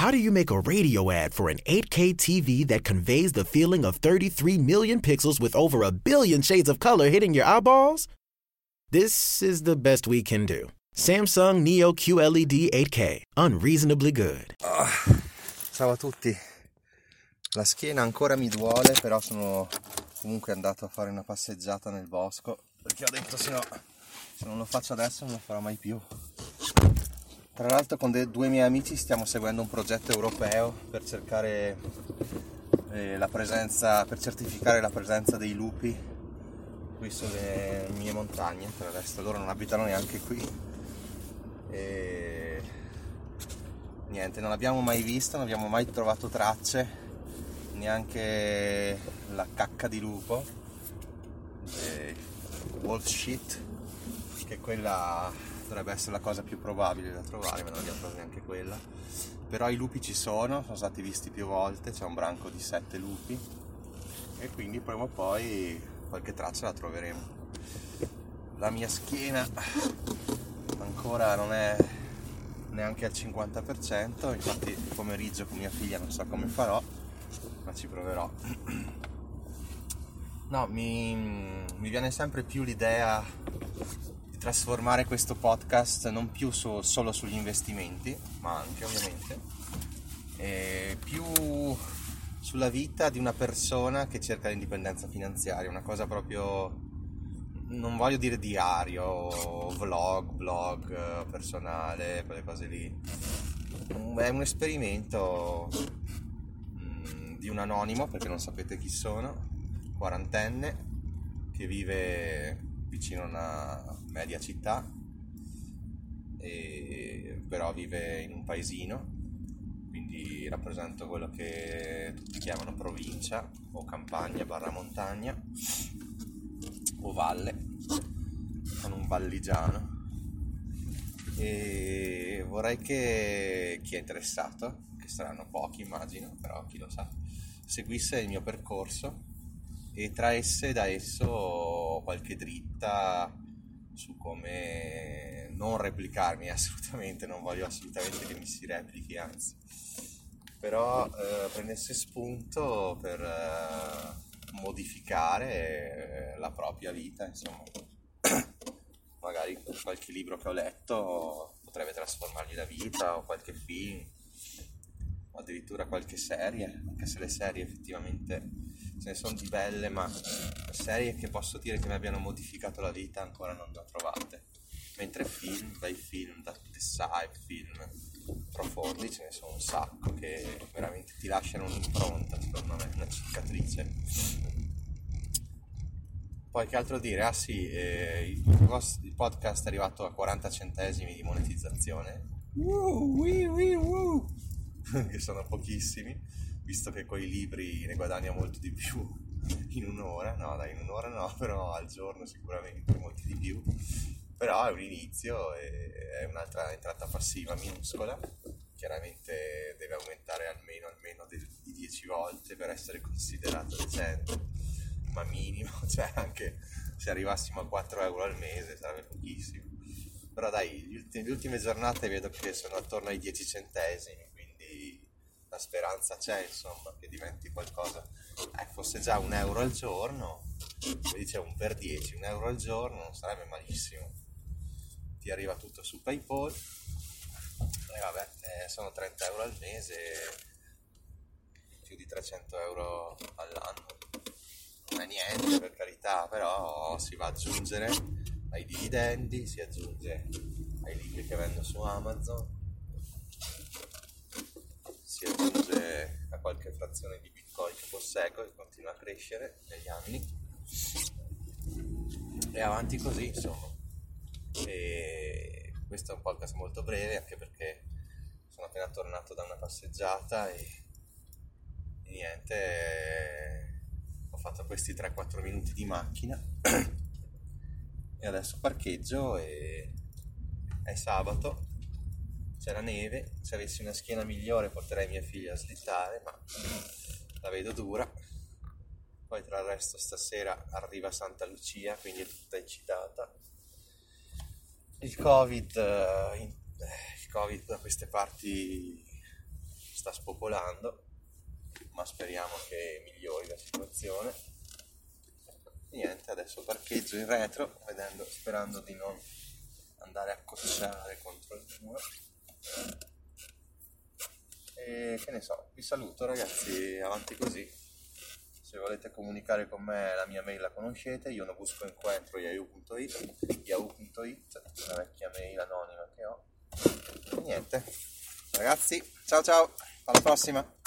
How do you make a radio ad for an 8K TV that conveys the feeling of 33 million pixels with over a billion shades of color hitting your eyeballs? This is the best we can do. Samsung Neo QLED 8K, unreasonably good. Oh, ciao a tutti. La schiena ancora mi duole, però sono comunque andato a fare una passeggiata nel bosco perché ho detto se no, se non lo faccio adesso non lo farò mai più. Tra l'altro con due miei amici stiamo seguendo un progetto europeo per cercare eh, la presenza, per certificare la presenza dei lupi qui sulle mie montagne, per adesso loro non abitano neanche qui. E niente, non l'abbiamo mai visto, non abbiamo mai trovato tracce, neanche la cacca di lupo, e wolf shit, che quella dovrebbe essere la cosa più probabile da trovare, ma non abbiamo trovato neanche quella. Però i lupi ci sono, sono stati visti più volte, c'è un branco di sette lupi e quindi prima o poi qualche traccia la troveremo. La mia schiena ancora non è neanche al 50%, infatti il pomeriggio con mia figlia non so come farò, ma ci proverò. No, mi, mi viene sempre più l'idea trasformare questo podcast non più su, solo sugli investimenti, ma anche ovviamente, più sulla vita di una persona che cerca l'indipendenza finanziaria, una cosa proprio, non voglio dire diario, vlog, blog personale, quelle cose lì. È un esperimento mm, di un anonimo, perché non sapete chi sono, quarantenne, che vive vicino a una media città, e, però vive in un paesino, quindi rappresento quello che tutti chiamano provincia o campagna barra montagna o valle, sono un valligiano. E vorrei che chi è interessato, che saranno pochi immagino, però chi lo sa, seguisse il mio percorso e traesse da esso qualche dritta su come non replicarmi assolutamente, non voglio assolutamente che mi si replichi, anzi, però eh, prendesse spunto per eh, modificare eh, la propria vita, insomma, magari qualche libro che ho letto potrebbe trasformargli la vita o qualche film addirittura qualche serie, anche se le serie effettivamente ce ne sono di belle, ma serie che posso dire che mi abbiano modificato la vita ancora non ne ho trovate. Mentre film, bei film, da side, film profondi, ce ne sono un sacco che veramente ti lasciano un'impronta, secondo me, una cicatrice. Poi che altro dire? Ah sì, eh, il podcast è arrivato a 40 centesimi di monetizzazione. Uh, wii, wii, uh, che sono pochissimi visto che con i libri ne guadagna molto di più in un'ora, no dai, in un'ora no, però al giorno sicuramente molti di più, però è un inizio è un'altra entrata passiva minuscola, chiaramente deve aumentare almeno, almeno di 10 volte per essere considerato decente, ma minimo, cioè anche se arrivassimo a 4 euro al mese sarebbe pochissimo. Però dai, le ultime giornate vedo che sono attorno ai 10 centesimi, speranza c'è insomma che diventi qualcosa. Eh, fosse già un euro al giorno come dice un per 10 un euro al giorno non sarebbe malissimo. Ti arriva tutto su paypal e vabbè eh, sono 30 euro al mese più di 300 euro all'anno. Non è niente per carità però si va ad aggiungere ai dividendi si aggiunge ai libri che vendo su Amazon si aggiunge a qualche frazione di bitcoin che posseggo e continua a crescere negli anni. E avanti così insomma. E questo è un podcast molto breve anche perché sono appena tornato da una passeggiata e, e niente ho fatto questi 3-4 minuti di macchina. E adesso parcheggio e è sabato c'è la neve, se avessi una schiena migliore porterei mia figlia a slittare, ma la vedo dura. Poi tra il resto stasera arriva Santa Lucia, quindi è tutta eccitata. Il Covid, eh, il COVID da queste parti sta spopolando, ma speriamo che migliori la situazione. Niente, adesso parcheggio in retro, vedendo, sperando di non andare a cocciare contro il muro. E che ne so, vi saluto ragazzi, avanti così. Se volete comunicare con me la mia mail la conoscete, io non busco incontro yahoo.it, yahoo.it, la vecchia mail anonima che ho. E niente, ragazzi, ciao ciao, alla prossima!